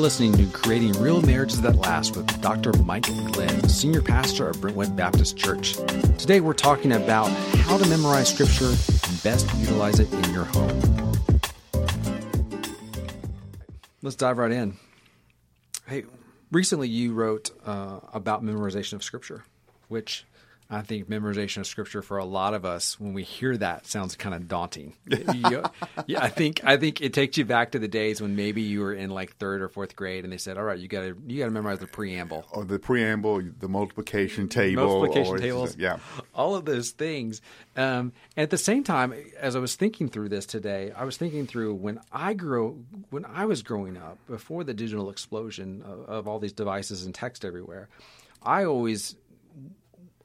listening to Creating Real Marriages That Last with Dr. Mike Glenn, Senior Pastor of Brentwood Baptist Church. Today we're talking about how to memorize Scripture and best utilize it in your home. Let's dive right in. Hey, recently you wrote uh, about memorization of Scripture, which I think memorization of scripture for a lot of us, when we hear that, sounds kind of daunting. you, yeah, I think I think it takes you back to the days when maybe you were in like third or fourth grade, and they said, "All right, you got to you got to memorize the preamble, or the preamble, the multiplication table, multiplication or, tables, yeah, all of those things." Um, at the same time, as I was thinking through this today, I was thinking through when I grew when I was growing up before the digital explosion of, of all these devices and text everywhere. I always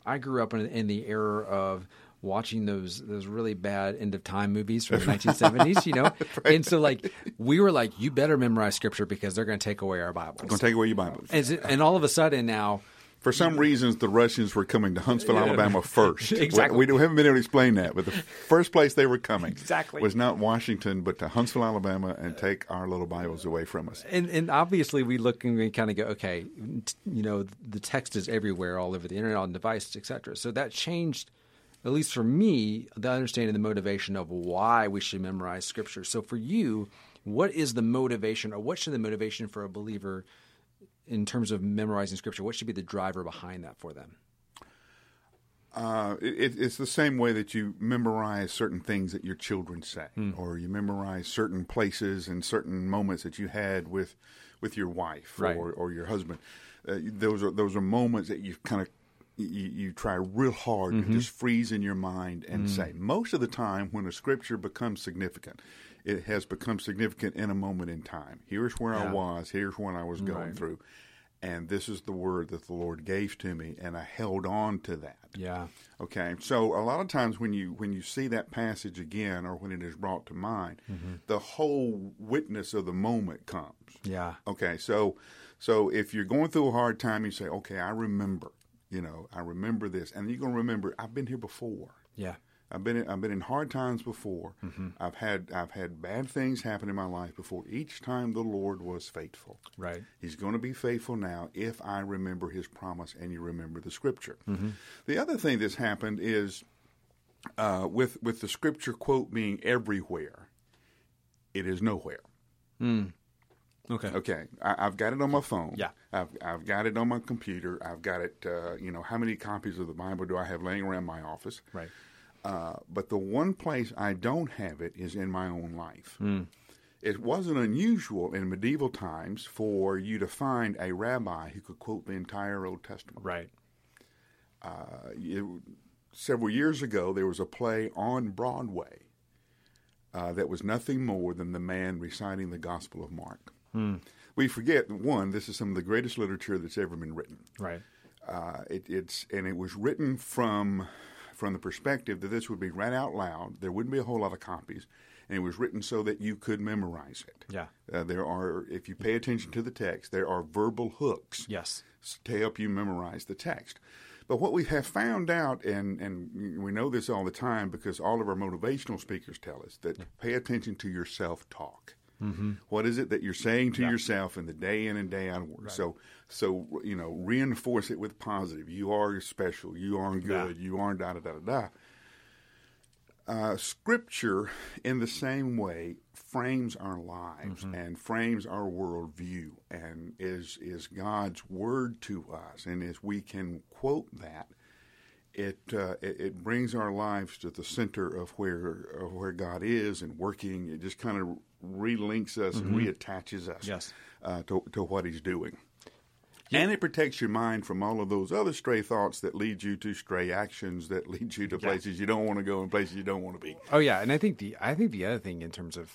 I grew up in, in the era of watching those those really bad end of time movies from the 1970s, you know. right. And so like we were like, you better memorize scripture because they're going to take away our Bibles. Going to take away your Bibles. And, and all of a sudden now for some reasons, the Russians were coming to Huntsville, Alabama first. exactly. We, we, haven't been able to explain that, but the first place they were coming exactly. was not Washington, but to Huntsville, Alabama, and take our little Bibles away from us. And, and obviously, we look and we kind of go, okay, you know, the text is everywhere, all over the internet, on devices, etc. So that changed, at least for me, the understanding, the motivation of why we should memorize Scripture. So for you, what is the motivation, or what should the motivation for a believer? In terms of memorizing scripture? What should be the driver behind that for them? Uh, it, it's the same way that you memorize certain things that your children say, Hmm. or you memorize certain places and certain moments that you had with with your wife right. or, or your husband. Uh, those are those are moments that you kind of you, you, try real hard mm-hmm. to just freeze in your mind and mm. say. Most of the time, when a scripture becomes significant, it has become significant in a moment in time. Here's where yeah. I was. Here's what I was going right. through. And this is the word that the Lord gave to me, and I held on to that. Yeah. Okay. So a lot of times when you when you see that passage again, or when it is brought to mind, mm-hmm. the whole witness of the moment comes. Yeah. Okay. So so if you're going through a hard time, you say, "Okay, I remember." You know, I remember this, and you're going to remember. I've been here before. Yeah. I've been in, I've been in hard times before. Mm-hmm. I've had I've had bad things happen in my life before. Each time the Lord was faithful. Right. He's going to be faithful now if I remember His promise and you remember the Scripture. Mm-hmm. The other thing that's happened is uh, with with the Scripture quote being everywhere, it is nowhere. Mm. Okay. Okay. I, have got it on my phone. Yeah. I've I've got it on my computer. I've got it. Uh, you know, how many copies of the Bible do I have laying around my office? Right. Uh, but the one place I don't have it is in my own life. Mm. It wasn't unusual in medieval times for you to find a rabbi who could quote the entire Old Testament. Right. Uh, it, several years ago, there was a play on Broadway uh, that was nothing more than the man reciting the Gospel of Mark. Mm. We forget one. This is some of the greatest literature that's ever been written. Right. Uh, it, it's and it was written from from the perspective that this would be read out loud. There wouldn't be a whole lot of copies, and it was written so that you could memorize it. Yeah. Uh, there are, if you pay attention to the text, there are verbal hooks. Yes. To help you memorize the text. But what we have found out, and, and we know this all the time because all of our motivational speakers tell us that pay attention to your self talk. Mm-hmm. What is it that you're saying to yeah. yourself in the day in and day out work? Right. So, so you know, reinforce it with positive. You are special. You are good. Yeah. You are da da da da da. Uh, scripture, in the same way, frames our lives mm-hmm. and frames our worldview, and is is God's word to us. And as we can quote that, it, uh, it, it brings our lives to the center of where of where God is and working. It just kind of relinks us Mm-hmm. and reattaches us Yes. uh, to, to what He's doing. And it protects your mind from all of those other stray thoughts that lead you to stray actions that lead you to Yeah. places you don't want to go and places you don't want to be. Oh yeah, and I think the I think the other thing in terms of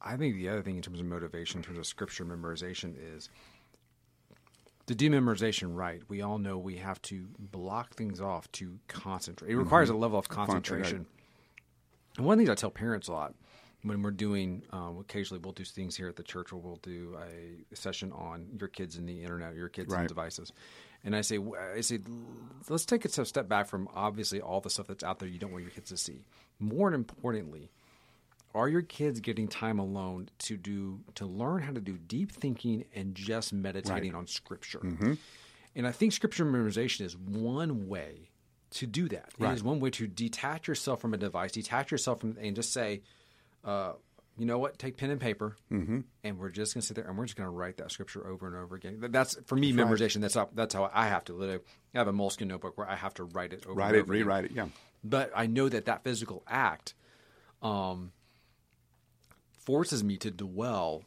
I think the other thing in terms of motivation, in terms of scripture memorization, is to do memorization right. We all know we have to block things off to concentrate. It requires a level of concentration. And one of the things I tell parents a lot when we're doing, um, occasionally we'll do things here at the church where we'll do a session on your kids and the internet, your kids and devices. And I say, I say, let's take a step back from obviously all the stuff that's out there you don't want your kids to see. More importantly, are your kids getting time alone to do to learn how to do deep thinking and just meditating on scripture? And I think scripture memorization is one way to do that. It is one way to detach yourself from a device, detach yourself from, and just say, uh, you know what? Take pen and paper, and we're just going to sit there and we're just going to write that scripture over and over again. That's for me memorization. That's how that's how I have to live. I have a Moleskine notebook where I have to write it over. Write and it, again. rewrite it. Yeah. But I know that that physical act um, forces me to dwell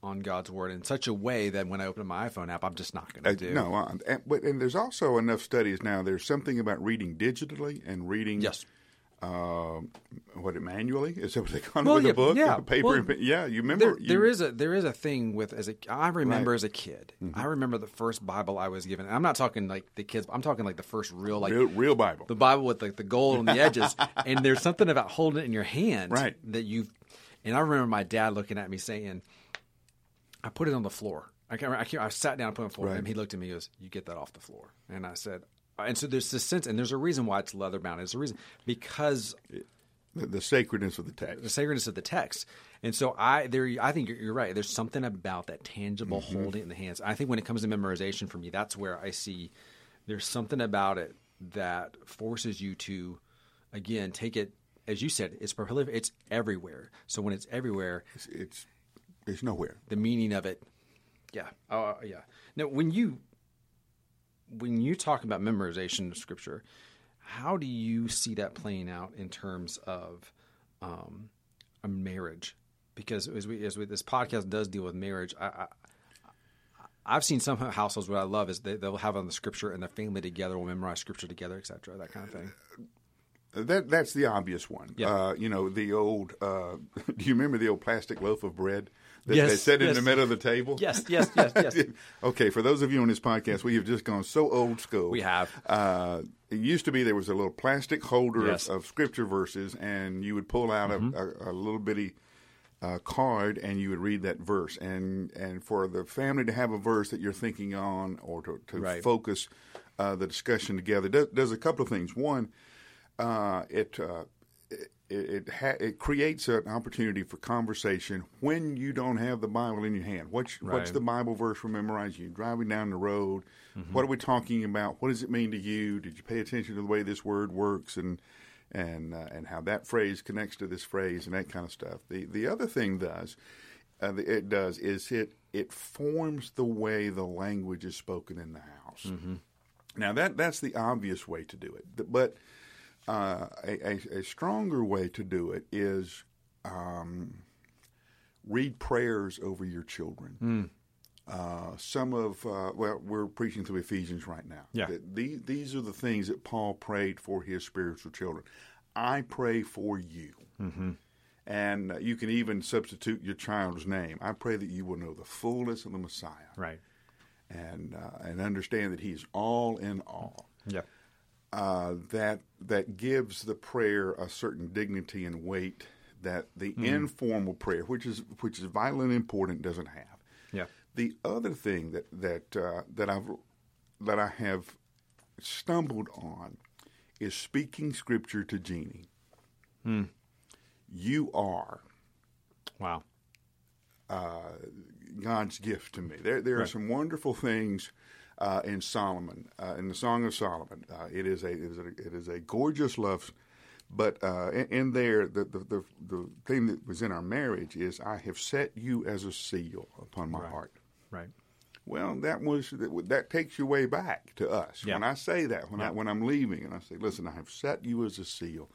on God's word in such a way that when I open my iPhone app, I'm just not going to Uh, do. no, uh, and, but and there's also enough studies now. There's something about reading digitally and reading. Yes. Uh, what it manually is that what they call it Well, with yeah, a book? yeah. paper. Well, and yeah, you remember? There, you, there is a there is a thing with as a I remember Right. as a kid. I remember the first Bible I was given. I'm not talking like the kids. I'm talking like the first real like real, real Bible. the Bible with like the gold on the edges. and there's something about holding it in your hand Right. that you've. And I remember my dad looking at me saying, "I put it on the floor." I can't. I, can't, I sat down and put it on the floor, Right. and he looked at me. And he goes, "You get that off the floor." And I said, and so there's this sense, and there's a reason why it's leather bound. There's a reason because the, the sacredness of the text. the sacredness of the text. And so I there I think you're, you're right. There's something about that tangible Mm-hmm. holding in the hands. I think when it comes to memorization for me, that's where I see there's something about it that forces you to again take it as you said, it's prolific it's everywhere. So when it's everywhere, It's, it's it's nowhere. the meaning of it yeah. Uh, yeah. Now when you when you talk about memorization of scripture, how do you see that playing out in terms of um, a marriage? Because as we as we, this podcast does deal with marriage, I, I I've seen some households. What I love is they, they'll have on the scripture and their family together will memorize scripture together, etc. That kind of thing. That that's the obvious one. Yeah. Uh, you know the old. Uh, do you remember the old plastic loaf of bread that they Yes, set in the middle of the table? Yes, yes, yes, yes. okay, for those of you on this podcast, we have just gone so old school. We have. Uh, it used to be there was a little plastic holder Yes. Mm-hmm. of, of scripture verses, and you would pull out a, a, a little bitty uh, card, and you would read that verse. And and for the family to have a verse that you're thinking on, or to, to Right. focus uh, the discussion together, does, does a couple of things. One, uh, it. Uh, it it, ha- it creates an opportunity for conversation when you don't have the Bible in your hand. What's what's the Bible verse we're memorizing? You're driving down the road. What are we talking about? What does it mean to you? Did you pay attention to the way this word works and and uh, and how that phrase connects to this phrase and that kind of stuff? The the other thing does uh, it does is it it forms the way the language is spoken in the house. Now that that's the obvious way to do it, but uh, a, a, a stronger way to do it is um, read prayers over your children. Uh, some of uh, well, we're preaching through Ephesians right now. Yeah. That the, these are the things that Paul prayed for his spiritual children. I pray for you. And uh, you can even substitute your child's name. I pray that you will know the fullness of the Messiah Right. and uh, and understand that He's all in all Yeah. Uh, that that gives the prayer a certain dignity and weight that the informal prayer, which is which is vital and important, doesn't have. Yeah. The other thing that that uh, that I've that I have stumbled on is speaking scripture to Jeannie. You are Wow. God's gift to me. There, there are some wonderful things uh, in Solomon, uh, in the Song of Solomon. Uh, it is a, it is a, it is a gorgeous love, but uh, in, in there, the, the the the thing that was in our marriage is, I have set you as a seal upon my heart. Right. Well, that was that, that takes you way back to us. Yeah. When I say that, when I when I'm leaving, and I say, "Listen, I have set you as a seal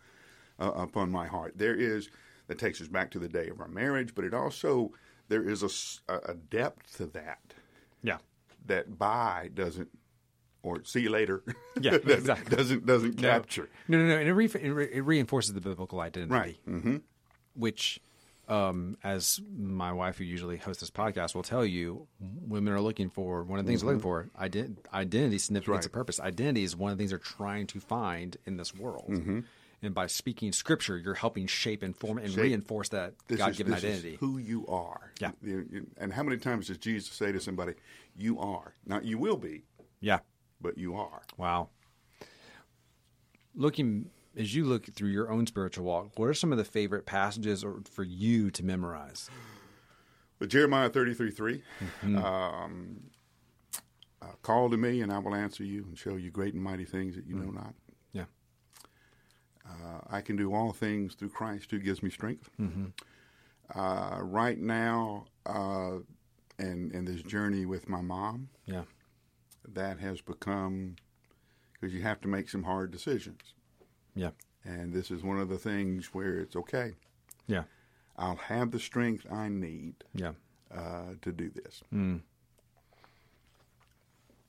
uh, upon my heart," there is that takes us back to the day of our marriage, but it also there is a, a depth to that Yeah. That bye doesn't or see you later. Yeah, doesn't- exactly. Doesn't doesn't No. capture. No, no, no. And it, re- it, re- it reinforces the biblical identity. Right. Mm-hmm. Which, um, as my wife, who usually hosts this podcast, will tell you, women are looking for one of the things they're looking for ident- identity, significance, right. and purpose. Identity is one of the things they're trying to find in this world. And by speaking scripture, you're helping shape, inform, and Shape. reinforce that God given this is identity. who you are. Yeah. And how many times does Jesus say to somebody, "You are"? Not you will be, yeah. but you are. Wow. Looking as you look through your own spiritual walk, what are some of the favorite passages or for you to memorize? But Jeremiah 33 3, um, uh, call to me and I will answer you and show you great and mighty things that you know not. Uh, I can do all things through Christ who gives me strength. Uh, right now, uh, and, and this journey with my mom, Yeah. that has become because you have to make some hard decisions. Yeah. And this is one of the things where it's okay. Yeah. I'll have the strength I need Yeah. uh, to do this.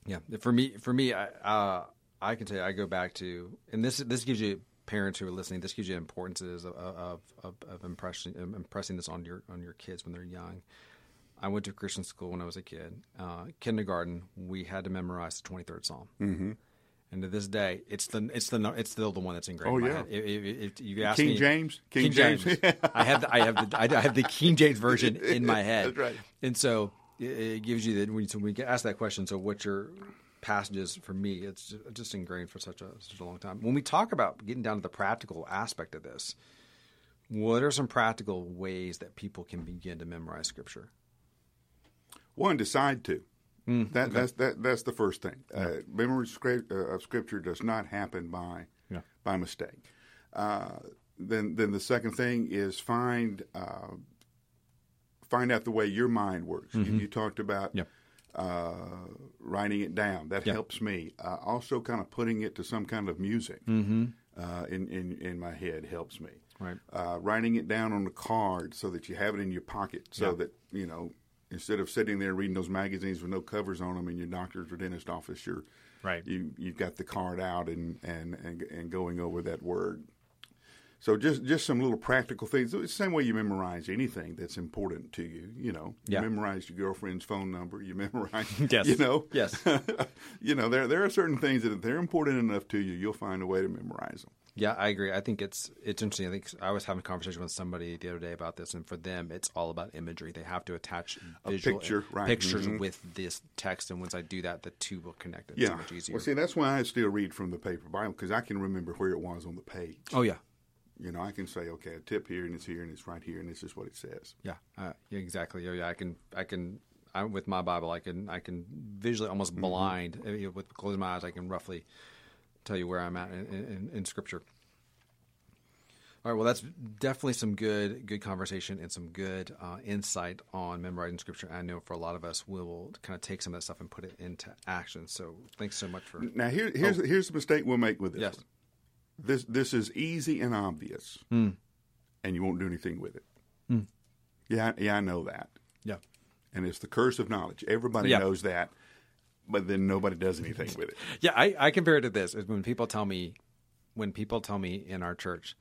Yeah, for me, for me, I, uh, I can tell you, I go back to, and this this gives you parents who are listening. This gives you importances of of, of, of impressing impressing this on your on your kids when they're young. I went to Christian school when I was a kid. Uh, kindergarten, we had to memorize the twenty third Psalm. Mm-hmm. And to this day, it's the it's the it's still the one that's engraved. Oh, in my yeah. head. If, if, if you ask King me, James? King, King James, James. I have the, I have the I have the King James version in my head. That's right. And so it, it gives you that when you, so when you get asked that question. So what's your passages for me? It's just ingrained for such a such a long time. When we talk about getting down to the practical aspect of this, what are some practical ways that people can begin to memorize Scripture? One, decide to. that, That's that, that's the first thing. Uh, memory uh, of Scripture does not happen by Yeah. by mistake. Uh, then then the second thing is find uh, find out the way your mind works. You, you talked about Yep. Uh, writing it down. That Yeah. helps me. Uh, also, kind of putting it to some kind of music uh, in, in in my head helps me. Right. Uh, writing it down on a card so that you have it in your pocket, so Yeah. that you know instead of sitting there reading those magazines with no covers on them in your doctor's or dentist office, you're Right. you you've got the card out and and and, and going over that word. So just just some little practical things. It's the same way you memorize anything that's important to you. You know, you Yeah. memorize your girlfriend's phone number. You memorize, Yes. you know, Yes. you know, there there are certain things that if they're important enough to you, you'll find a way to memorize them. Yeah, I agree. I think it's it's interesting. I think I was having a conversation with somebody the other day about this, and for them, it's all about imagery. They have to attach visual picture, right. pictures Mhm. with this text, and once I do that, the two will connect. It's Yeah. so much easier. Well, see, that's why I still read from the paper Bible because I can remember where it was on the page. oh yeah, You know, I can say, okay, a tip here and it's here and it's right here and this is what it says. yeah, uh, yeah, exactly. Yeah, yeah, I can, I can. I, with my Bible, I can, I can visually, almost Mm-hmm. blind, you know, with closing my eyes, I can roughly tell you where I'm at in, in, in Scripture. All right. Well, that's definitely some good, good conversation and some good uh, insight on memorizing scripture. I know for a lot of us, we will kind of take some of that stuff and put it into action. So, thanks so much for. Now, here, here's here's the mistake we'll make with this. Yes. one. This this is easy and obvious, hmm. and you won't do anything with it. Hmm. Yeah, I- yeah, I know that, Yeah. and it's the curse of knowledge. Everybody Yeah. knows that, but then nobody does anything with it. Yeah. I, I compare it to this is when people tell me, when people tell me in our church,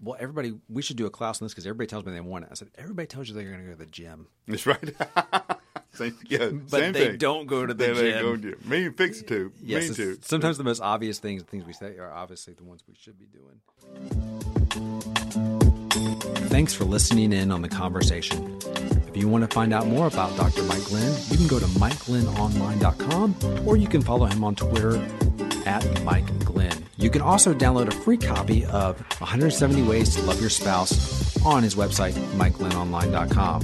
well, everybody, we should do a class on this because everybody tells me they want it. I said, everybody tells you they're going to go to the gym, That's right. same, yeah, but same they thing. don't go to the They- gym. go to- Me fix it too. Yes, Me too. sometimes the most obvious things, the things we say, are obviously the ones we should be doing. Thanks for listening in on the conversation. If you want to find out more about Dr. Mike Glenn, you can go to MikeGlennOnline.com or you can follow him on Twitter at Mike Glenn. You can also download a free copy of 170 Ways to Love Your Spouse on his website, MikeGlennOnline.com.